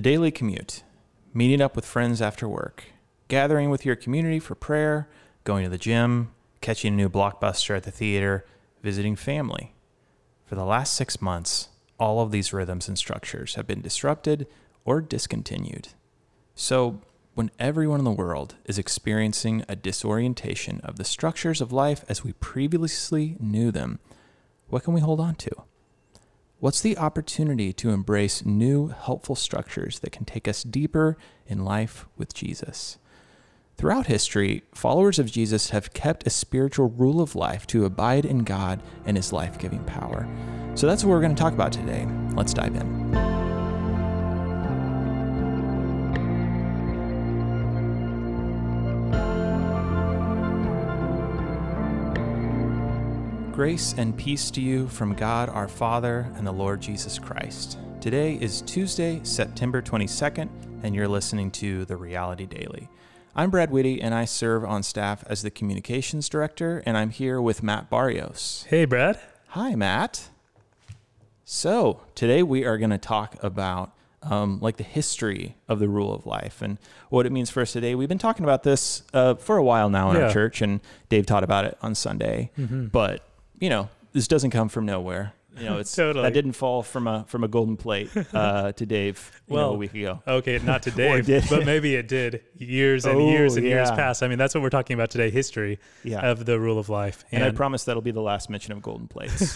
The daily commute, meeting up with friends after work, gathering with your community for prayer, going to the gym, catching a new blockbuster at the theater, visiting family. For the last six months, all of these rhythms and structures have been disrupted or discontinued. So, when everyone in the world is experiencing a disorientation of the structures of life as we previously knew them, what can we hold on to? What's the opportunity to embrace new, helpful structures that can take us deeper in life with Jesus? Throughout history, followers of Jesus have kept a spiritual rule of life to abide in God and His life giving power. So that's what we're going to talk about today. Let's dive in. Grace and peace to you from God our Father and the Lord Jesus Christ. Today is Tuesday, September 22nd, and you're listening to The Reality Daily. I'm Brad Whitty, and I serve on staff as the Communications Director, and I'm here with Matt Barrios. Hey, Brad. Hi, Matt. So, today we are going to talk about um, like the history of the rule of life and what it means for us today. We've been talking about this uh, for a while now in Yeah. our church, and Dave taught about it on Sunday. Mm-hmm. But you know, this doesn't come from nowhere. You know, it's Totally. that didn't fall from a from a golden plate uh, to Dave you know, a week ago. Okay, not today, did but maybe it did years and Oh, years and years yeah. past. I mean, that's what we're talking about today history Yeah. of the rule of life. and, I promise that'll be the last mention of golden plates.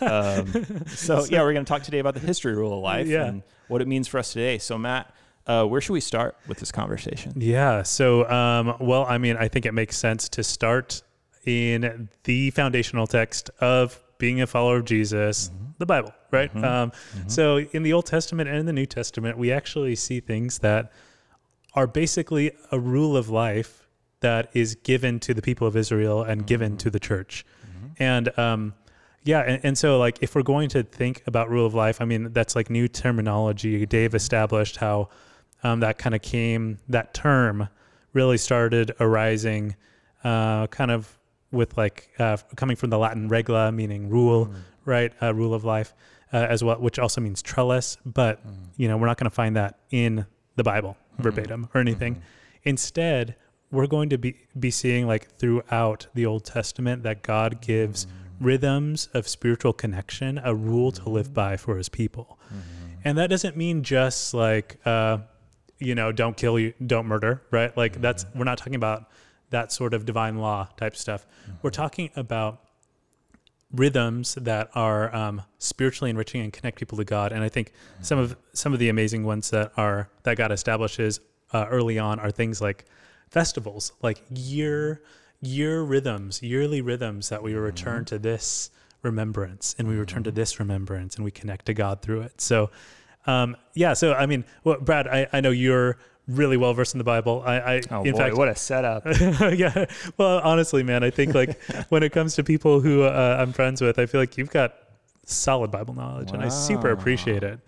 um, so, yeah, we're going to talk today about the history rule of life Yeah. and what it means for us today. So, Matt, uh, where should we start with this conversation? Yeah. So, um, well, I mean, I think it makes sense to start in the foundational text of being a follower of Jesus, the Bible, right? Um, So, in the Old Testament and in the New Testament, we actually see things that are basically a rule of life that is given to the people of Israel and given to the church. And, um, yeah, and, and so like if we're going to think about rule of life, I mean that's like new terminology. Dave established how um, that kind of came. That term really started arising, uh, kind of with like uh, coming from the Latin regla, meaning rule, right? Uh, rule of life, uh, as well, which also means trellis. But you know we're not going to find that in the Bible verbatim or anything. Instead, we're going to be be seeing like throughout the Old Testament that God gives rhythms of spiritual connection, a rule to live by for His people, and that doesn't mean just like uh, you know don't kill you, don't murder, right? Like that's we're not talking about that sort of divine law type stuff. We're talking about rhythms that are um, spiritually enriching and connect people to God. And I think some of some of the amazing ones that are that God establishes uh, early on are things like festivals, like year year rhythms, yearly rhythms that we return to this remembrance and we return to this remembrance and we connect to God through it. So um, yeah, so I mean, well, Brad, I, I know you're really well versed in the Bible. I, I Oh, in boy, fact, what a setup. yeah. Well, honestly, man, I think like when it comes to people who uh, I'm friends with, I feel like you've got solid Bible knowledge, and I super appreciate it.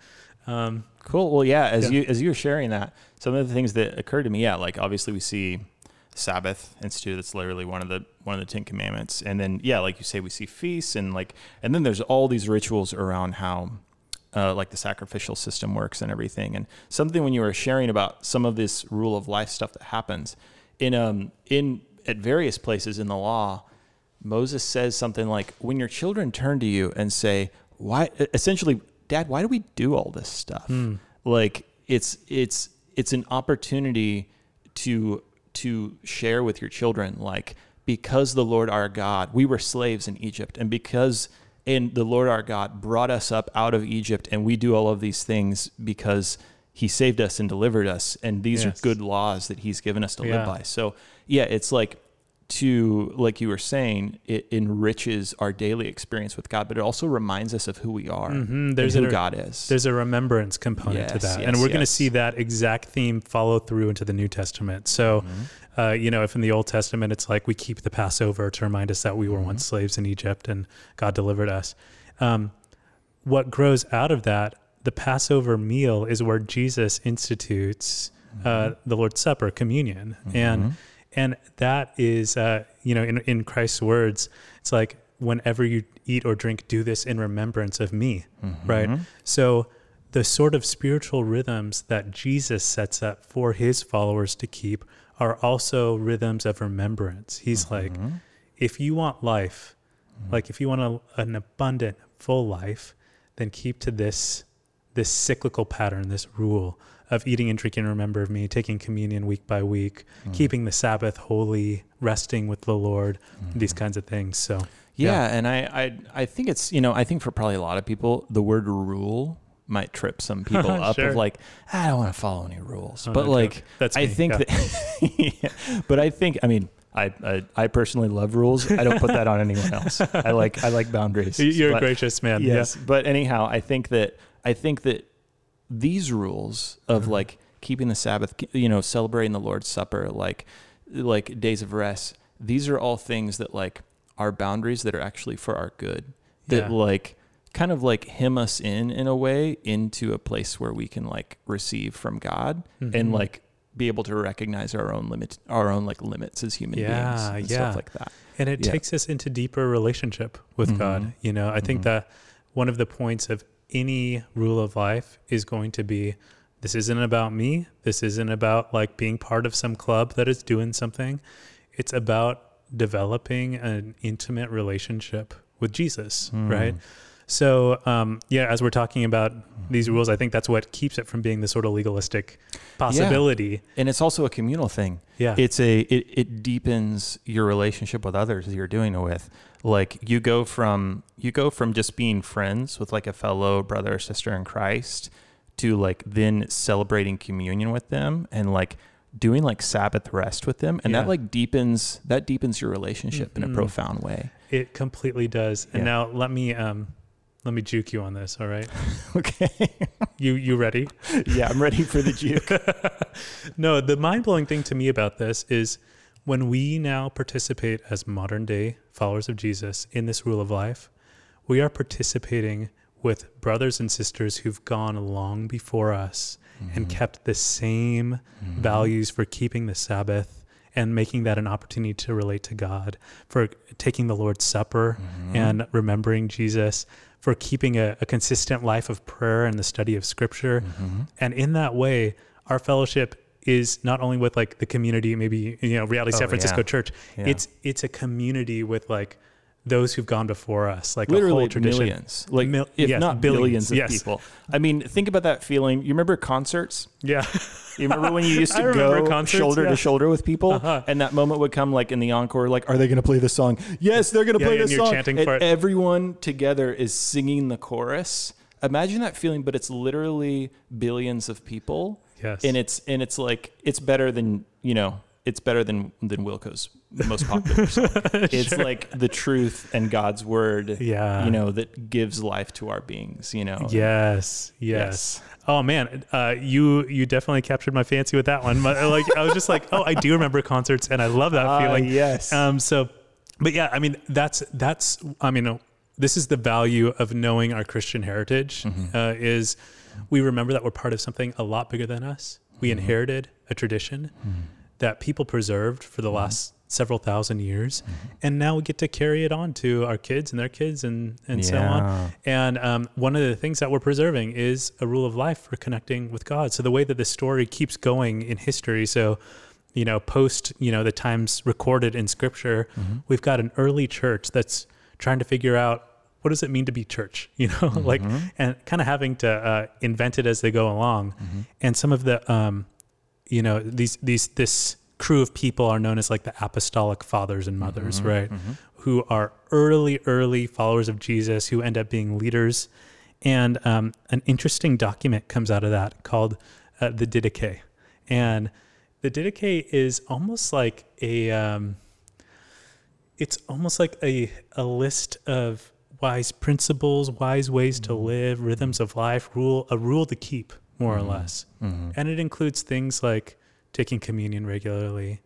Um, Cool. Well, yeah. As Yeah. you as you were sharing that, some of the things that occurred to me, yeah, like obviously we see Sabbath instituted. That's literally one of the one of the Ten Commandments, and then yeah, like you say, we see feasts and like, and then there's all these rituals around how. Uh, like the sacrificial system works and everything, and something when you were sharing about some of this rule of life stuff that happens in um in at various places in the law, Moses says something like, "When your children turn to you and say, why?" Essentially, Dad, why do we do all this stuff? Like it's it's it's an opportunity to to share with your children, like because the Lord our God, we were slaves in Egypt, and because and the Lord our God brought us up out of Egypt, and we do all of these things because He saved us and delivered us, and these Yes. are good laws that He's given us to Yeah. live by. So yeah, it's like to like you were saying, it enriches our daily experience with God, but it also reminds us of who we are Mhm, there's and who a- God is. there's a remembrance component to that, yes, and we're going to see that exact theme follow through into the New Testament. So, Mm-hmm. uh, you know, if in the Old Testament it's like we keep the Passover to remind us that we were Mm-hmm. once slaves in Egypt and God delivered us. Um, what grows out of that, the Passover meal, is where Jesus institutes Mm-hmm. uh, the Lord's Supper, communion, and and that is, uh, you know, in in Christ's words, it's like whenever you eat or drink, do this in remembrance of me, Mm-hmm. right? So the sort of spiritual rhythms that Jesus sets up for his followers to keep are also rhythms of remembrance. He's like, if you want life, like if you want a, an abundant, full life, then keep to this this cyclical pattern, this rule of eating and drinking in remember of me, taking communion week by week, mm. keeping the Sabbath holy, resting with the Lord, mm-hmm. these kinds of things. So Yeah, Yeah. and I, I I think it's you know I think for probably a lot of people the word rule might trip some people up Sure. of like ah, I don't want to follow any rules, Oh, but no like joke. That's I me, think yeah. that, Yeah. but I think I mean I, I I personally love rules. I don't put that on anyone else. I like I like boundaries. you're a gracious man. Yes, but anyhow, I think that I think that these rules of Mm-hmm. like keeping the Sabbath, you know, celebrating the Lord's Supper, like like days of rest, these are all things that like are boundaries that are actually for our good. That Yeah. like kind of like hem us in in a way into a place where we can like receive from God Mhm. and like be able to recognize our own limit our own like limits as human beings Yeah, and yeah. stuff like that. and it Yeah. takes us into deeper relationship with Mhm. God. You know, I think Mhm. that one of the points of any rule of life is going to be this isn't about me. This isn't about like being part of some club that is doing something. It's about developing an intimate relationship with Jesus, Hmm. right? So, um, yeah, as we're talking about these rules, I think that's what keeps it from being the sort of legalistic possibility. And it's also a communal thing. Yeah. it's a it, it deepens your relationship with others that you're doing it with like you go from you go from just being friends with like a fellow brother or sister in christ to like then celebrating communion with them and like doing like sabbath rest with them and Yeah. that like deepens that deepens your relationship in a Mhm. profound way It completely does. And Yeah. now let me um let me juke you on this, all right? okay. You you ready? yeah i'm ready for the juke. No, the mind-blowing thing to me about this is when we now participate as modern day followers of Jesus in this rule of life, we are participating with brothers and sisters who've gone long before us and mm-hmm. kept the same mm-hmm. values for keeping the Sabbath and making that an opportunity to relate to God, for taking the Lord's Supper mm-hmm. and remembering Jesus, for keeping a, a consistent life of prayer and the study of Scripture. Mm-hmm. And in that way, our fellowship is not only with like the community, maybe you know, Reality San Oh, Francisco yeah. Church. Yeah. It's it's a community with like those who've gone before us, like a whole literally tradition. millions like Mil- if yes, not billions, billions of yes. people i mean think about that feeling you remember concerts Yeah, You remember when you used to go concerts, shoulder yeah. to shoulder with people, Uh-huh. and that moment would come like in the encore, like, are they going to play this song? Yes, they're going to Yeah, play and this song. chanting and for it. everyone together is singing the chorus. Imagine that feeling, but it's literally billions of people, yes, and it's and it's like it's better than you know. It's better than than Wilco's most popular song. It's like the truth and God's word, yeah, you know, that gives life to our beings. You know, Yes, yes. Oh man, uh, you you definitely captured my fancy with that one. My- Like I was just like, oh, I do remember concerts, and I love that Ah, feeling. yes. Um. So, but yeah, I mean, that's that's. I mean, uh, this is the value of knowing our Christian heritage. Mm-hmm. Uh, is we remember that we're part of something a lot bigger than us. We Mm-hmm. inherited a tradition that people preserved for the last several thousand years, and now we get to carry it on to our kids and their kids and and so on. And um, one of the things that we're preserving is a rule of life for connecting with God. So the way that the story keeps going in history, so you know, post you know the times recorded in Scripture, we've got an early church that's trying to figure out what does it mean to be church, you know, like and kind of having to uh, invent it as they go along. And some of the um, you know these these this crew of people are known as like the apostolic fathers and mothers right? who are early early followers of jesus who end up being leaders. And um, an interesting document comes out of that called uh, the didache. And the didache is almost like a um, it's almost like a, a list of wise principles wise ways to live rhythms of life rule a rule to keep more or mm-hmm. less. Mm-hmm. And it includes things like taking communion regularly,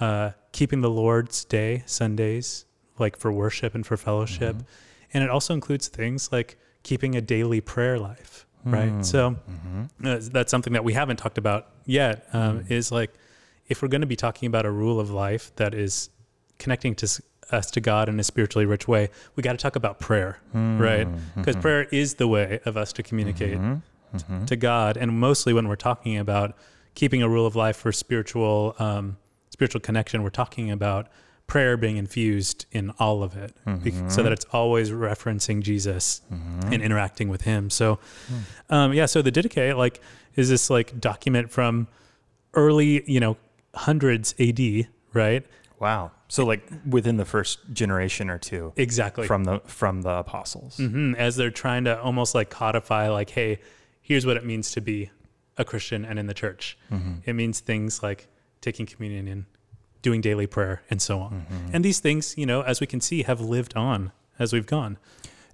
uh, keeping the Lord's Day Sundays like for worship and for fellowship, mm-hmm. and it also includes things like keeping a daily prayer life. Right. So uh, that's something that we haven't talked about yet. Um, Is like if we're going to be talking about a rule of life that is connecting to us to God in a spiritually rich way, we got to talk about prayer, right? Because prayer is the way of us to communicate mm-hmm. to God, and mostly when we're talking about keeping a rule of life for spiritual um, spiritual connection, we're talking about prayer being infused in all of it, mm-hmm. so that it's always referencing Jesus mm-hmm. and interacting with Him. So, mm. um, yeah, so the Didache like is this like document from early, you know, hundreds AD, right? Wow. So like within the first generation or two, exactly from the from the apostles, mm-hmm. as they're trying to almost like codify, like, hey, here's what it means to be a Christian and in the church. Mm-hmm. It means things like taking communion and doing daily prayer and so on. Mm-hmm. And these things, you know, as we can see, have lived on as we've gone.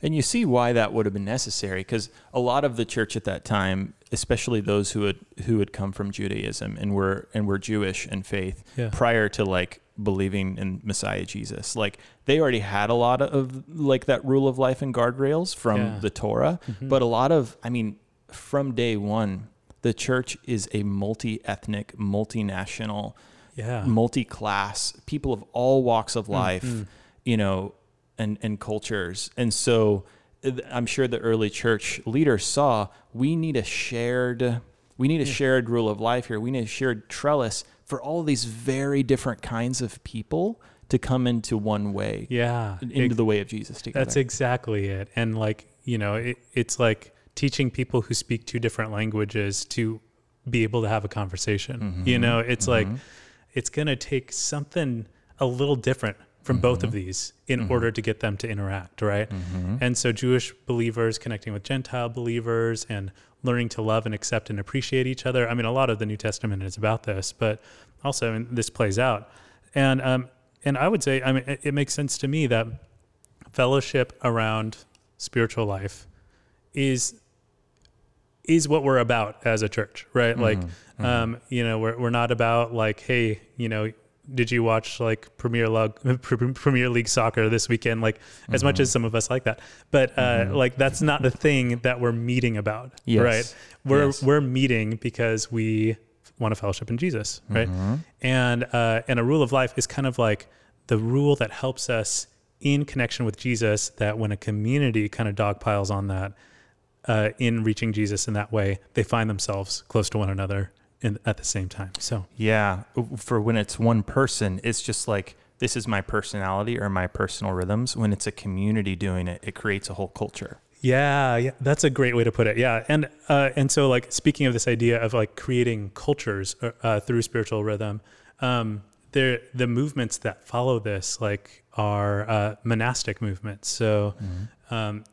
And you see why that would have been necessary because a lot of the church at that time, especially those who had who had come from Judaism and were and were Jewish in faith yeah. prior to like believing in Messiah Jesus. Like they already had a lot of like that rule of life and guardrails from yeah. the Torah, mm-hmm. but a lot of I mean from day 1 the church is a multi-ethnic, multinational, yeah. multi-class, people of all walks of life, mm-hmm. you know, and and cultures. And so I'm sure the early church leaders saw we need a shared we need a yeah. shared rule of life here. We need a shared trellis for all these very different kinds of people to come into one way. Yeah. Into it, the way of Jesus together. That's exactly it. And like, you know, it, it's like teaching people who speak two different languages to be able to have a conversation. Mm-hmm. You know, it's mm-hmm. like it's going to take something a little different from mm-hmm. both of these in mm-hmm. order to get them to interact, right? Mm-hmm. And so Jewish believers connecting with Gentile believers and learning to love and accept and appreciate each other. I mean, a lot of the New Testament is about this, but also this plays out. And um, and I would say, I mean, it, it makes sense to me that fellowship around spiritual life is is what we're about as a church, right? Mm-hmm. Like, mm-hmm. um, you know, we're we're not about like, hey, you know, did you watch like Premier League Premier League soccer this weekend? Like mm-hmm. as much as mm-hmm. some of us like that, but uh, mm-hmm. like that's not the thing that we're meeting about, yes. right? We're yes. we're meeting because we want to fellowship in Jesus, right? Mm-hmm. And uh, and a rule of life is kind of like the rule that helps us in connection with Jesus. That when a community kind of dogpiles on that. Uh, in reaching Jesus in that way, they find themselves close to one another in, at the same time. So yeah, for when it's one person, it's just like this is my personality or my personal rhythms. When it's a community doing it, it creates a whole culture. Yeah, yeah, that's a great way to put it. Yeah, and uh, and so like speaking of this idea of like creating cultures uh, uh through spiritual rhythm, um, there the movements that follow this like are uh, monastic movements. So, mm-hmm. um,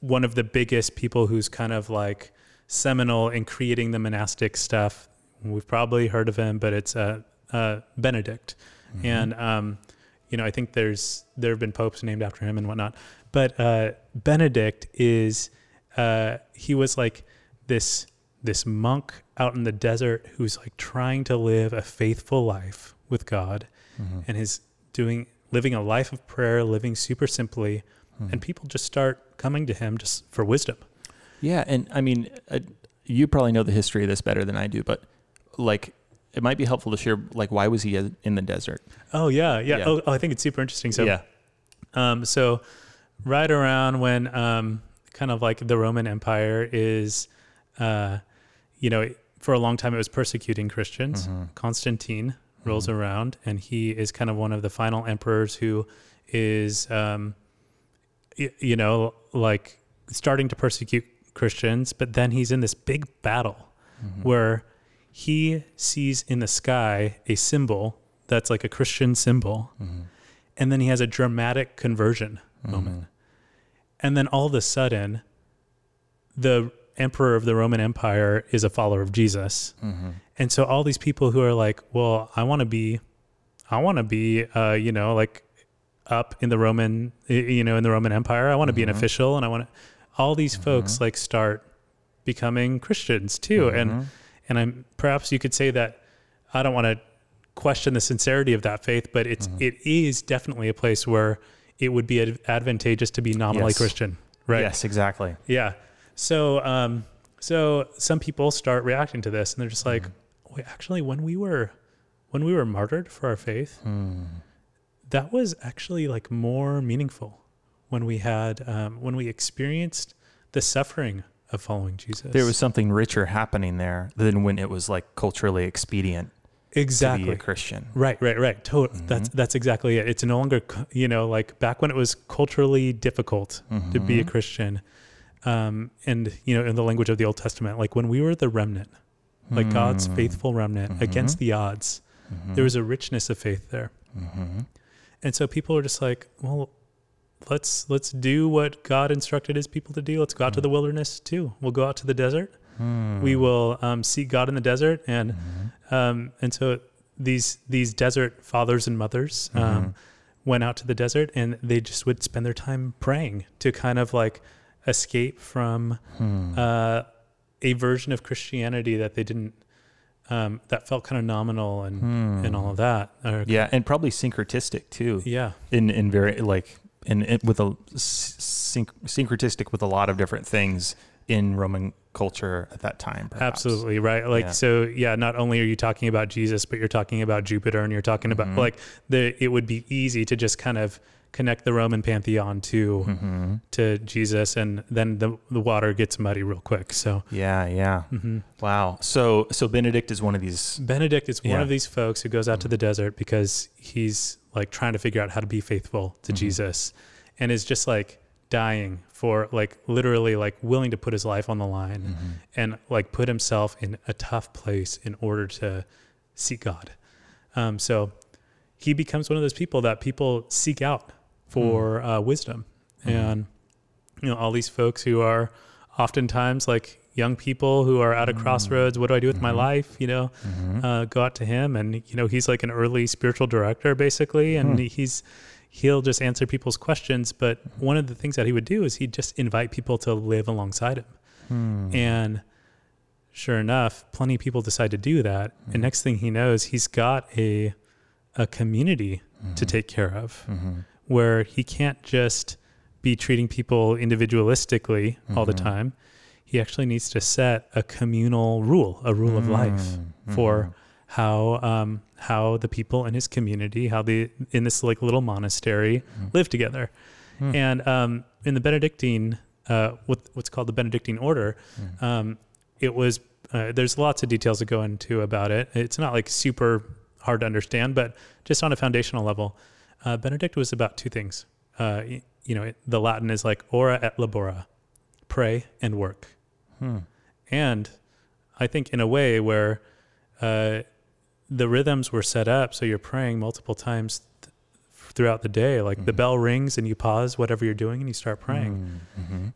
one of the biggest people who's kind of like seminal in creating the monastic stuff We've probably heard of him, but it's uh, uh, Benedict, mm-hmm. and um, you know I think there's there have been popes named after him and whatnot. But uh, Benedict is uh, he was like this this monk out in the desert who's like trying to live a faithful life with God, mm-hmm. and is doing living a life of prayer, living super simply, mm-hmm. and people just start coming to him just for wisdom. Yeah, and I mean, uh, you probably know the history of this better than I do, but like it might be helpful to share like why was he in the desert? Oh yeah, yeah. yeah. Oh, oh, I think it's super interesting. So yeah, um, so right around when um, kind of like the Roman Empire is, uh, you know, for a long time it was persecuting Christians. Mm-hmm. Constantine rolls mm-hmm. around, and he is kind of one of the final emperors who is, um, you know, like starting to persecute Christians, but then he's in this big battle mm-hmm. where he sees in the sky a symbol that's like a Christian symbol. Mm-hmm. And then he has a dramatic conversion mm-hmm. moment. And then all of a sudden, the emperor of the Roman Empire is a follower of Jesus. Mm-hmm. And so all these people who are like, well, I want to be, I want to be, uh, you know, like up in the Roman, you know, in the Roman Empire. I want to be an mm-hmm. official and I want to, all these folks mm-hmm. like start becoming Christians too. And, mm-hmm. And I'm perhaps you could say that I don't want to question the sincerity of that faith, but it's mm-hmm. it is definitely a place where it would be advantageous to be nominally yes. Christian, right? Yes, exactly. Yeah. So, um, so some people start reacting to this, and they're just like, mm. "Wait, actually, when we were, when we were martyred for our faith, mm. That was actually like more meaningful when we had, um, when we experienced the suffering of following Jesus. There was something richer happening there than when it was like culturally expedient exactly to be a Christian. Right, right, right. Tot- Mm-hmm. That's that's exactly it. It's no longer, you know, like back when it was culturally difficult to be Mm-hmm. a Christian, um, and you know, in the language of the Old Testament, like when we were the remnant, like God's Mm. faithful remnant Mm-hmm. against the odds, there was a richness of faith there, Mm-hmm. And so people are just like, well, let's let's do what God instructed His people to do. Let's go out Mm. to the wilderness too. We'll go out to the desert. We will um, seek God in the desert, and Mm-hmm. um, and so these these desert fathers and mothers Mm-hmm. um, went out to the desert, and they just would spend their time praying to kind of like escape from Hmm. uh, a version of Christianity that they didn't um, that felt kind of nominal and and all of that. Or- Hmm. Yeah, and probably syncretistic too. yeah, In in very like in, in with a synch, syncretistic with a lot of different things in Roman culture at that time. perhaps. Absolutely right. Like Yeah. so, yeah. Not only are you talking about Jesus, but you're talking about Jupiter, and you're talking Mm-hmm. about like the. It would be easy to just kind of connect the Roman pantheon to Mm-hmm. to Jesus, and then the the water gets muddy real quick. So Yeah, yeah. Mm-hmm. Wow. So so Benedict is one of these. Benedict is one of these folks who goes out to the desert because he's like trying to figure out how to be faithful to Jesus, and is just like dying for like literally like willing to put his life on the line Mm-hmm. and like put himself in a tough place in order to seek God. Um, so he becomes one of those people that people seek out for mm. uh, wisdom, mm-hmm. and you know all these folks who are oftentimes like young people who are at a crossroads. What do I do with my mm-hmm. life? You know, mm-hmm. uh, go out to him, and you know he's like an early spiritual director basically, and hmm. he's he'll just answer people's questions. But one of the things that he would do is he'd just invite people to live alongside him. Hmm. And sure enough, plenty of people decide to do that. And hmm. next thing he knows, he's got a a community to take care of where he can't just be treating people individualistically all the time. He actually needs to set a communal rule, a rule of life for how um, how the people in his community, how the in this like little monastery live together. And um, in the Benedictine, uh, what, what's called the Benedictine order, um, it was uh, there's lots of details to go into about it. It's not like super hard to understand, but just on a foundational level, uh, Benedict was about two things. Uh, you know, it, the Latin is like ora et labora, pray and work. And I think in a way where uh, the rhythms were set up so you're praying multiple times throughout the day. Like the bell rings and you pause whatever you're doing and you start praying.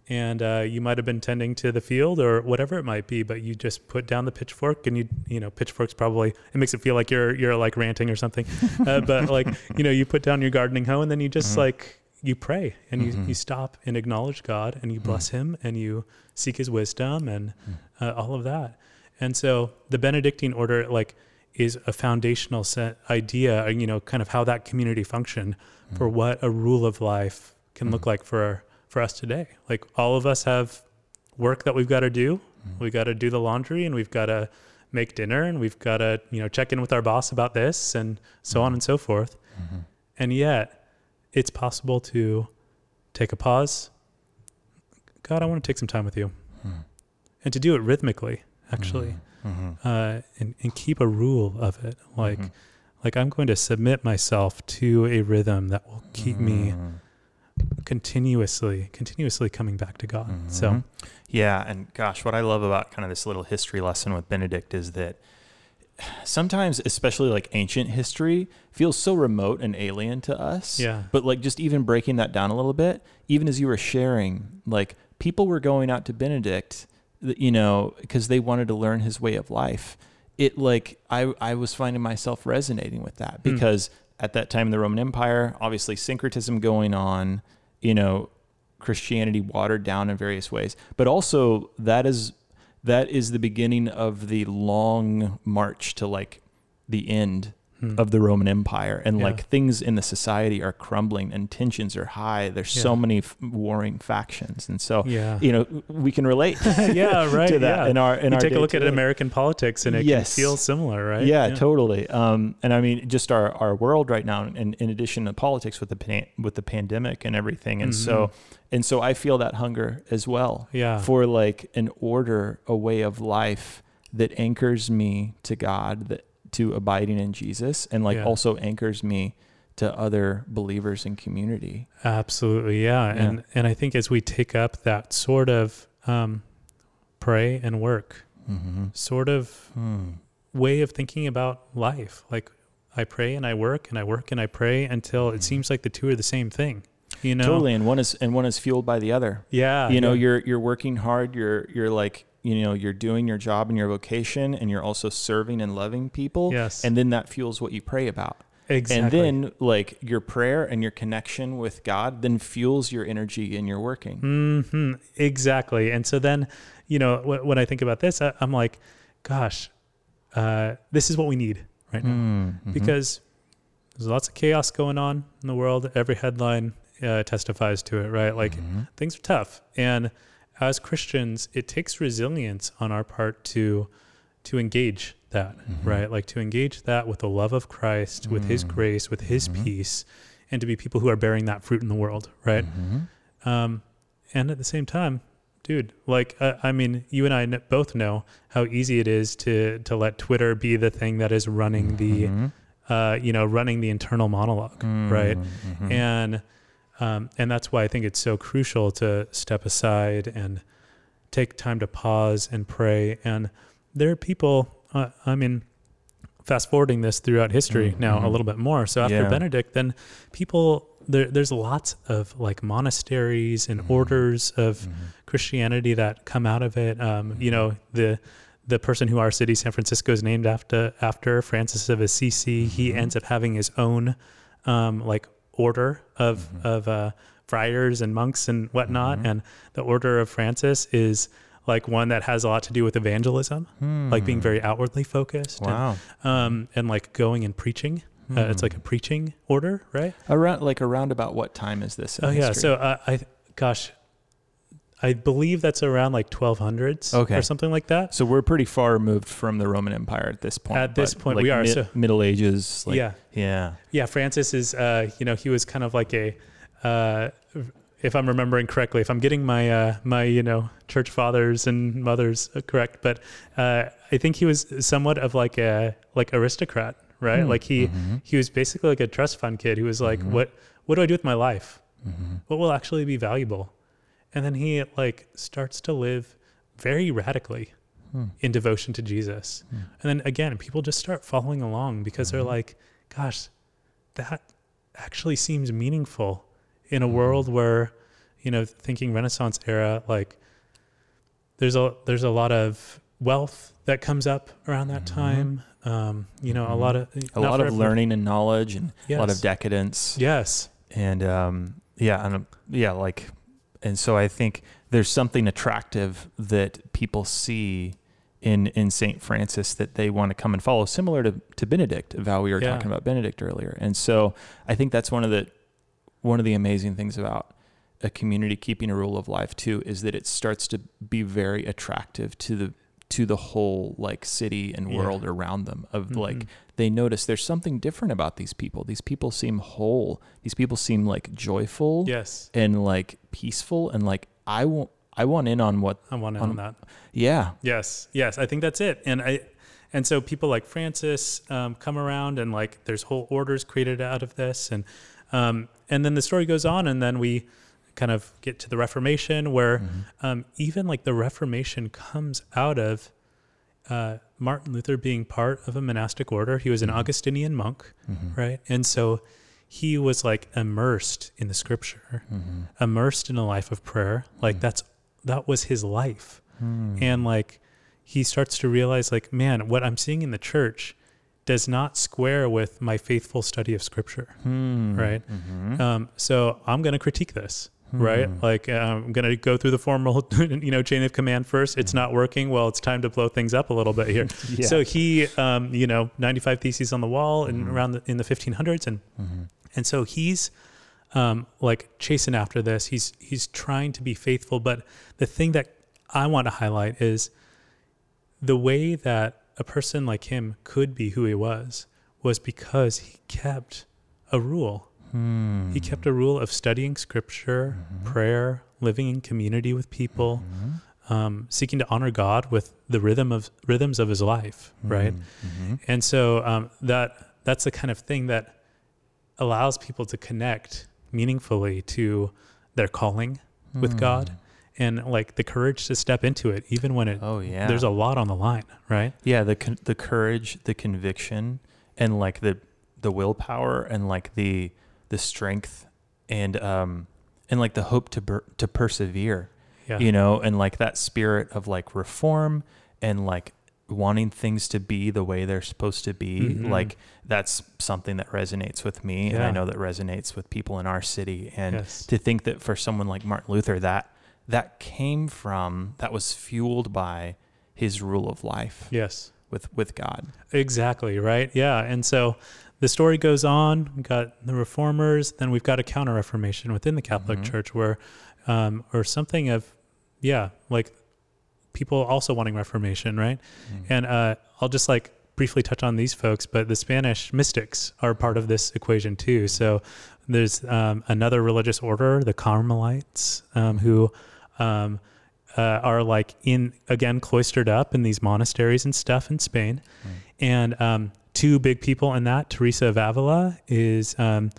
And uh, you might have been tending to the field or whatever it might be, but you just put down the pitchfork and you you know pitchforks probably it makes it feel like you're you're like ranting or something. uh, but like you know you put down your gardening hoe and then you just like you pray and you, you stop and acknowledge God and you bless Him and you seek His wisdom and uh, all of that. And so the Benedictine order, like, is a foundational set idea, uh, you know, kind of how that community function mm. for what a rule of life can look mm. like for for us today. Like, all of us have work that we've got to do. Mm. We've got to do the laundry and we've got to make dinner and we've got to, you know, check in with our boss about this and so on and so forth. Mm-hmm. And yet, it's possible to take a pause. God, I want to take some time with you. Hmm. And to do it rhythmically, actually, Mm-hmm. uh, and, and keep a rule of it. Mm-hmm. Like, like I'm going to submit myself to a rhythm that will keep me mm-hmm. continuously, continuously coming back to God. So, Yeah, and gosh, what I love about kind of this little history lesson with Benedict is that sometimes, especially like ancient history, feels so remote and alien to us. Yeah. But like just even breaking that down a little bit, even as you were sharing, like people were going out to Benedict, you know, because they wanted to learn his way of life. It like I I was finding myself resonating with that hmm. because at that time in the Roman Empire, obviously syncretism going on, you know, Christianity watered down in various ways, but also that is that is the beginning of the long march to like the end of the Roman Empire, and Yeah. like things in the society are crumbling and tensions are high. There's so many f- warring factions, and so Yeah. you know we can relate. yeah, right. to that yeah. in our in you our take a look at. American politics and it Yes. can feel similar, right? Yeah, totally. Um, and I mean, just our, our world right now, and in addition to politics with the pan, with the pandemic and everything, and so and so I feel that hunger as well Yeah. for like an order, a way of life that anchors me to God, that to abiding in Jesus, and like Yeah. also anchors me to other believers in community. Absolutely, yeah. Yeah. And and I think as we take up that sort of um, pray and work, Mm-hmm. sort of way of thinking about life, like I pray and I work and I work and I pray until it seems like the two are the same thing. You know, Totally, and one is and one is fueled by the other. Yeah, you know yeah. you're you're working hard you're you're like you know you're doing your job and your vocation and you're also serving and loving people Yes. and then that fuels what you pray about exactly. and then like your prayer and your connection with god then fuels your energy in your working Mm-hmm. Exactly. And so then, you know, wh- when I think about this, I, I'm like, gosh, uh, this is what we need right now Mm-hmm. because there's lots of chaos going on in the world. Every headline uh, testifies to it, right? Like Mm-hmm. things are tough. And as Christians, it takes resilience on our part to to engage that, Mm-hmm. right? Like to engage that with the love of Christ, with His Mm-hmm. grace, with His peace, and to be people who are bearing that fruit in the world, right? Mm-hmm. Um, and at the same time, dude, like uh, I mean, you and I both know how easy it is to to let Twitter be the thing that is running Mm-hmm. the, uh, you know, running the internal monolog right? Mm-hmm. And um, and that's why I think it's so crucial to step aside and take time to pause and pray. And there are people. Uh, I mean, fast forwarding this throughout history now a little bit more. So after Mm-hmm. Yeah. Benedict, then people there, there's lots of like monasteries and orders of Christianity that come out of it. Um, you know the the person who our city San Francisco is named after after Francis of Assisi. He ends up having his own um, like order of of uh, friars and monks and whatnot. And the order of Francis is like one that has a lot to do with evangelism, like being very outwardly focused. and, um, and like going and preaching. Uh, it's like a preaching order, right? around like around about what time is this Oh yeah. So uh, I, gosh, I believe that's around like 1200s Okay. or something like that. so we're pretty far removed from the roman empire at this point At this point, like, we are, mid- so- middle ages like, yeah. yeah Yeah. Francis is, uh, you know, he was kind of like a, uh, if I'm remembering correctly, if I'm getting my uh, my you know church fathers and mothers uh, correct, but uh, I think he was somewhat of like a like aristocrat, right? Hmm. Like he Mm-hmm. he was basically like a trust fund kid who was like, what what do I do with my life? Mm-hmm. What will actually be valuable? And then he like starts to live very radically Hmm. in devotion to Jesus. And then again, people just start following along because they're Mm-hmm. like, gosh, that actually seems meaningful in Mm-hmm. a world where, you know, thinking Renaissance era, like there's a there's a lot of wealth that comes up around that time. Um, you know, a lot of Mm-hmm. a lot of learning and knowledge and a lot of decadence Yes. and um, yeah, and um, yeah, like, and so I think there's something attractive that people see in in Saint Francis that they want to come and follow, similar to to Benedict, of how we were Yeah. talking about Benedict earlier. And so I think that's one of the one of the amazing things about a community keeping a rule of life too is that it starts to be very attractive to the to the whole like city and Yeah. world around them of like Mhm. they notice there's something different about these people these people seem whole these people seem like joyful Yes. and like peaceful and like i want i want in on what I want in On- on that. yeah Yes, yes, I think that's it. And I, and so people like Francis um, come around, and like there's whole orders created out of this, and um, and then the story goes on, and then we kind of get to the Reformation, where um, even like the Reformation comes out of uh, Martin Luther being part of a monastic order. He was an Augustinian monk, right? And so he was like immersed in the Scripture, immersed in a life of prayer. Like that's that was his life. And like he starts to realize like man what i'm seeing in the church does not square with my faithful study of scripture Hmm. right? Um, so i'm going to critique this right? Like uh, I'm going to go through the formal, you know, chain of command first. It's not working. Well, it's time to blow things up a little bit here. Yeah. So he, um, you know, 95 theses on the wall and around the, in the 1500s, and and so he's um, like chasing after this. He's he's trying to be faithful, but the thing that I want to highlight is the way that a person like him could be who he was was because he kept a rule. He hmm. kept a rule of studying scripture, mm-hmm. prayer, living in community with people, mm-hmm. um, seeking to honor God with the rhythm of rhythms of his life, mm-hmm. right? And so um, that that's the kind of thing that allows people to connect meaningfully to their calling with hmm. God and like the courage to step into it, even when it Oh yeah. there's a lot on the line, right? yeah the con- the courage, the conviction, and like the the willpower and like the the strength and um and like the hope to per- to persevere. Yeah. You know, and like that spirit of like reform and like wanting things to be the way they're supposed to be Mhm. like that's something that resonates with me and i know that resonates with people in our city and Yes. to think that for someone like martin luther that that came from that was fueled by his rule of life Yes. with with god Exactly, right? Yeah. And so the story goes on. We've got the reformers, then we've got a counter reformation within the Catholic Mhm. Church where um or something of yeah, like people also wanting reformation, right? And uh I'll just like briefly touch on these folks, but the Spanish mystics are part of this equation too. So there's um, another religious order, the Carmelites, um, who um, uh, are like in again cloistered up in these monasteries and stuff in Spain. And um, two big people in that, Teresa of Avila is, um,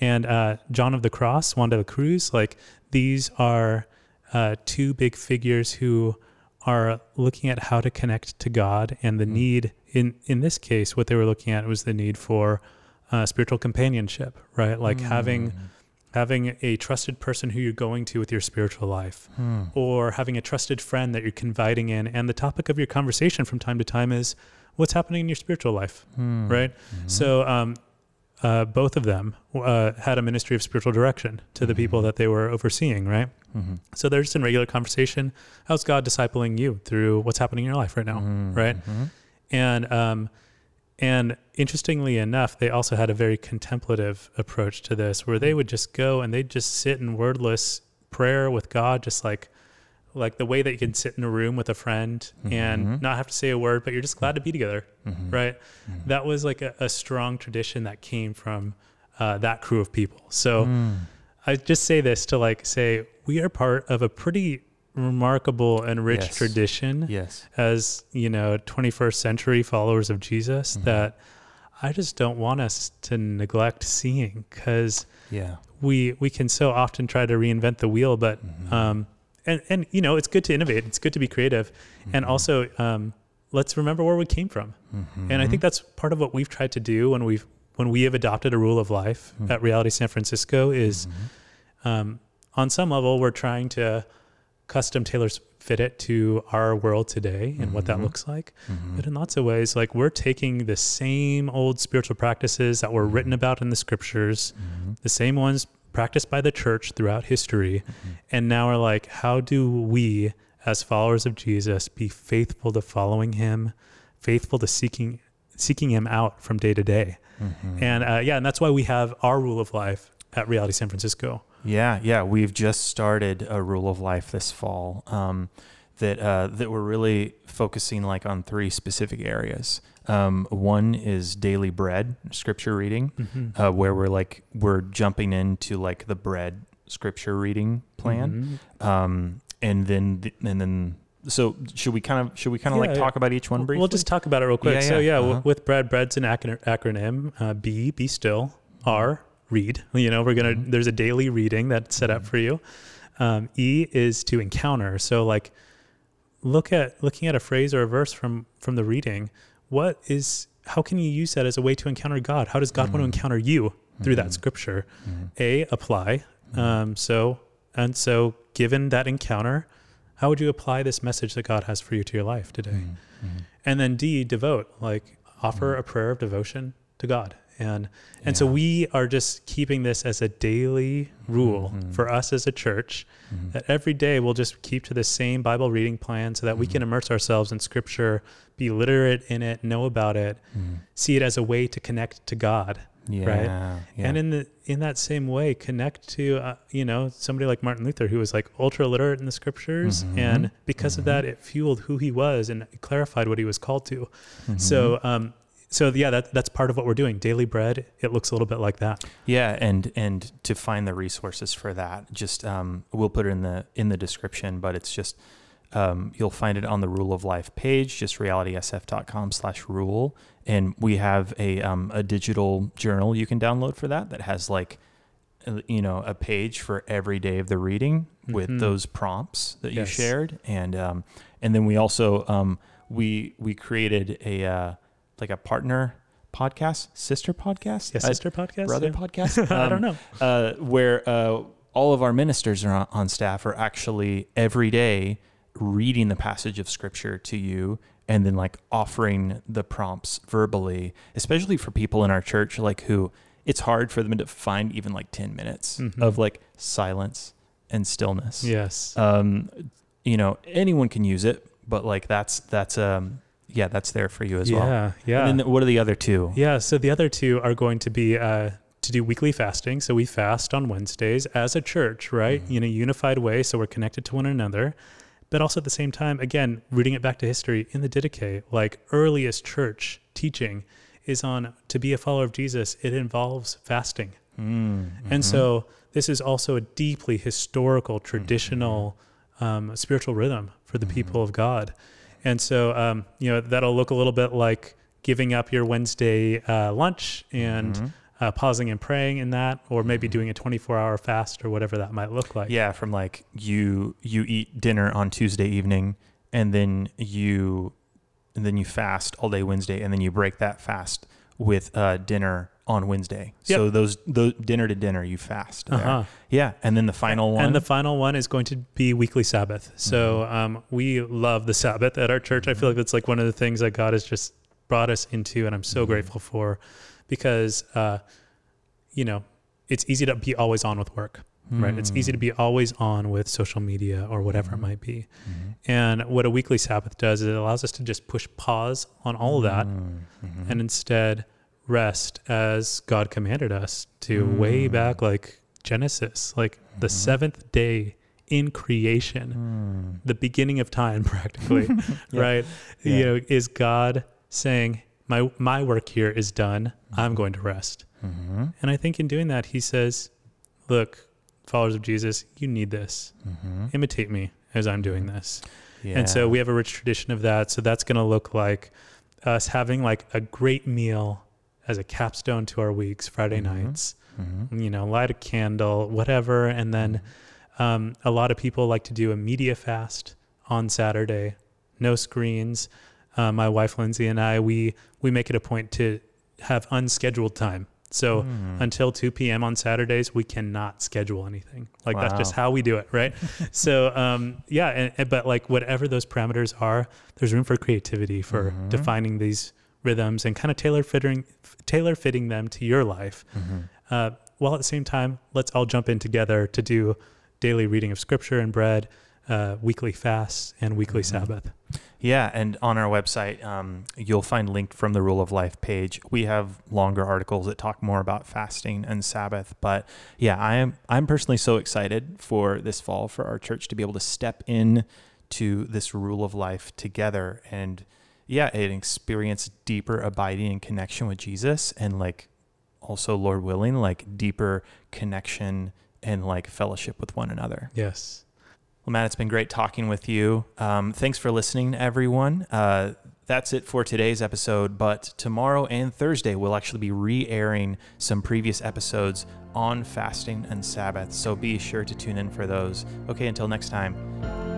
and uh, John of the Cross, Juan de la Cruz. Like these are uh, two big figures who are looking at how to connect to God and the need in in this case what they were looking at was the need for uh, spiritual companionship right? Like having having a trusted person who you're going to with your spiritual life or having a trusted friend that you're confiding in. And the topic of your conversation from time to time is what's happening in your spiritual life right? So um, uh, both of them uh, had a ministry of spiritual direction to the people that they were overseeing right? Mm-hmm. so they're just in regular conversation. How's god discipling you through what's happening in your life right now right? And um, and interestingly enough, they also had a very contemplative approach to this, where they would just go and they'd just sit in wordless prayer with God, just like like the way that you can sit in a room with a friend and mm-hmm. not have to say a word, but you're just glad to be together, mm-hmm. right? Mm-hmm. That was like a, a strong tradition that came from uh, that crew of people. So mm. I just say this to like say we are part of a pretty remarkable and rich Yes. tradition yes. as you know 21st century followers of jesus that i just don't want us to neglect seeing because yeah. we we can so often try to reinvent the wheel but um and and you know it's good to innovate. It's good to be creative. And mm-hmm. also um let's remember where we came from. Mm-hmm. And i think that's part of what we've tried to do when we've when we have adopted a rule of life mm-hmm. at reality san francisco is um, on some level we're trying to custom tailor fit it to our world today and what that looks like. But in lots of ways like we're taking the same old spiritual practices that were written about in the scriptures the same ones practiced by the church throughout history and now are like how do we as followers of jesus be faithful to following him faithful to seeking seeking him out from day to day? And uh, yeah and that's why we have our rule of life at reality san francisco. Yeah, yeah, we've just started a rule of life this fall um, that uh, that we're really focusing like on three specific areas. Um, one is daily bread, scripture reading, uh, where we're like we're jumping into like the bread scripture reading plan, um, and then the, and then so should we kind of should we kind of Yeah, like talk about each one briefly? We'll just talk about it real quick. Yeah, So yeah, yeah, uh-huh. with bread, bread's an acron- acronym. Uh, B, be still. R, read. You know, we're gonna. Mm-hmm. There's a daily reading that's set up for you. Um, e is to encounter. So like, look at looking at a phrase or a verse from from the reading. What is? How can you use that as a way to encounter God? How does God want to mm. encounter you through that mm-hmm. scripture? Mm-hmm. A, apply. Mm-hmm. Um, so and so, given that encounter, how would you apply this message that God has for you to your life today? And then D, devote, like offer a prayer of devotion to God And and so we are just keeping this as a daily rule Mhm. for us as a church Mhm. that every day we'll just keep to the same Bible reading plan so that we Mhm. can immerse ourselves in scripture, be literate in it, know about it, Mhm. see it as a way to connect to God. Yeah. yeah. And in the in that same way, connect to uh, you know somebody like Martin Luther, who was like ultra literate in the scriptures, Mhm. and because of Mhm. that, it fueled who he was and clarified what he was called to. Mhm. So, um, so yeah, that that's part of what we're doing. Daily bread. It looks a little bit like that. Yeah, and and to find the resources for that, just um, we'll put it in the in the description, but it's just um, you'll find it on the Rule of Life page, just realitysf.com slash rule, and we have a um, a digital journal you can download for that that has like you know a page for every day of the reading with Mhm. those prompts that you shared, and um, and then we also um, we we created a uh, like a partner podcast, sister podcast, Yeah, I- sister podcast. brother yeah. podcast. I Um, don't know. uh, where uh, all of our ministers are on, on staff are actually every day reading the passage of scripture to you and then like offering the prompts verbally, especially for people in our church, like who it's hard for them to find even like 10 minutes Mhm. of like silence and stillness. Yes. Um, you know, anyone can use it, but like that's, that's, um, yeah, that's there for you as yeah. well. Yeah. Yeah. And then what are the other two? Yeah, so the other two are going to be uh, to do weekly fasting. So we fast on Wednesdays as a church, right? Mhm. In a unified way, so we're connected to one another. But also at the same time, again, rooting it back to history in the Didache, like earliest church teaching is on to be a follower of Jesus, it involves fasting. Mm, And mhm. so this is also a deeply historical, traditional, um, spiritual rhythm for the Mhm. people of God. And so, um, you know, that'll look a little bit like giving up your Wednesday uh, lunch and Mhm. uh, pausing and praying in that, or maybe Mhm. doing a 24 hour fast or whatever that might look like. yeah, from like you you eat dinner on Tuesday evening, and then you and then you fast all day Wednesday, and then you break that fast with uh, dinner on Wednesday. So those those dinner to dinner you fast. there. Uh-huh. Yeah, and then the final one. And the final one is going to be weekly Sabbath. So Mm-hmm. um, we love the Sabbath at our church. I feel like that's like one of the things that God has just brought us into, and I'm so Mhm. grateful for, because uh, you know it's easy to be always on with work, right? It's easy to be always on with social media or whatever it Mhm. might be. Mhm. And what a weekly Sabbath does is it allows us to just push pause on all of that Mm, and instead rest as God commanded us to way Mm. back like Genesis, like the Mhm. seventh day in creation, Mm. the beginning of time practically, Yeah. right? Yeah. You know, is God saying, My my work here is done. I'm going to rest. Mhm. And I think in doing that, he says, Look, followers of Jesus, you need this. Mhm. Imitate me as I'm doing this. Yeah. And so we have a rich tradition of that. So that's going to look like us having like a great meal as a capstone to our weeks, Friday Mhm. nights, Mhm. you know, light a candle, whatever. And then um, a lot of people like to do a media fast on Saturday, no screens. Uh, my wife Lindsay and I, we we make it a point to have unscheduled time. So Mm. until 2 p.m. on Saturdays, we cannot schedule anything. Like that's just how we do it, right? so um, yeah, and, and- but like whatever those parameters are, there's room for creativity for Mhm. defining these rhythms and kind of tailor fitting tailor fitting them to your life. Mhm. Uh, while at the same time, let's all jump in together to do daily reading of scripture and bread, uh, weekly fasts, and weekly Mhm. Sabbath. Yeah, and on our website, um, you'll find linked from the Rule of Life page. We have longer articles that talk more about fasting and Sabbath. But yeah, I am I'm personally so excited for this fall for our church to be able to step in to this rule of life together and yeah, and experience deeper abiding and connection with Jesus and like also Lord willing, like deeper connection and like fellowship with one another. Yes. Well, Matt, it's been great talking with you. Um, thanks for listening, everyone. Uh, that's it for today's episode. But tomorrow and Thursday, we'll actually be re airing some previous episodes on fasting and Sabbath. So be sure to tune in for those. Okay, until next time,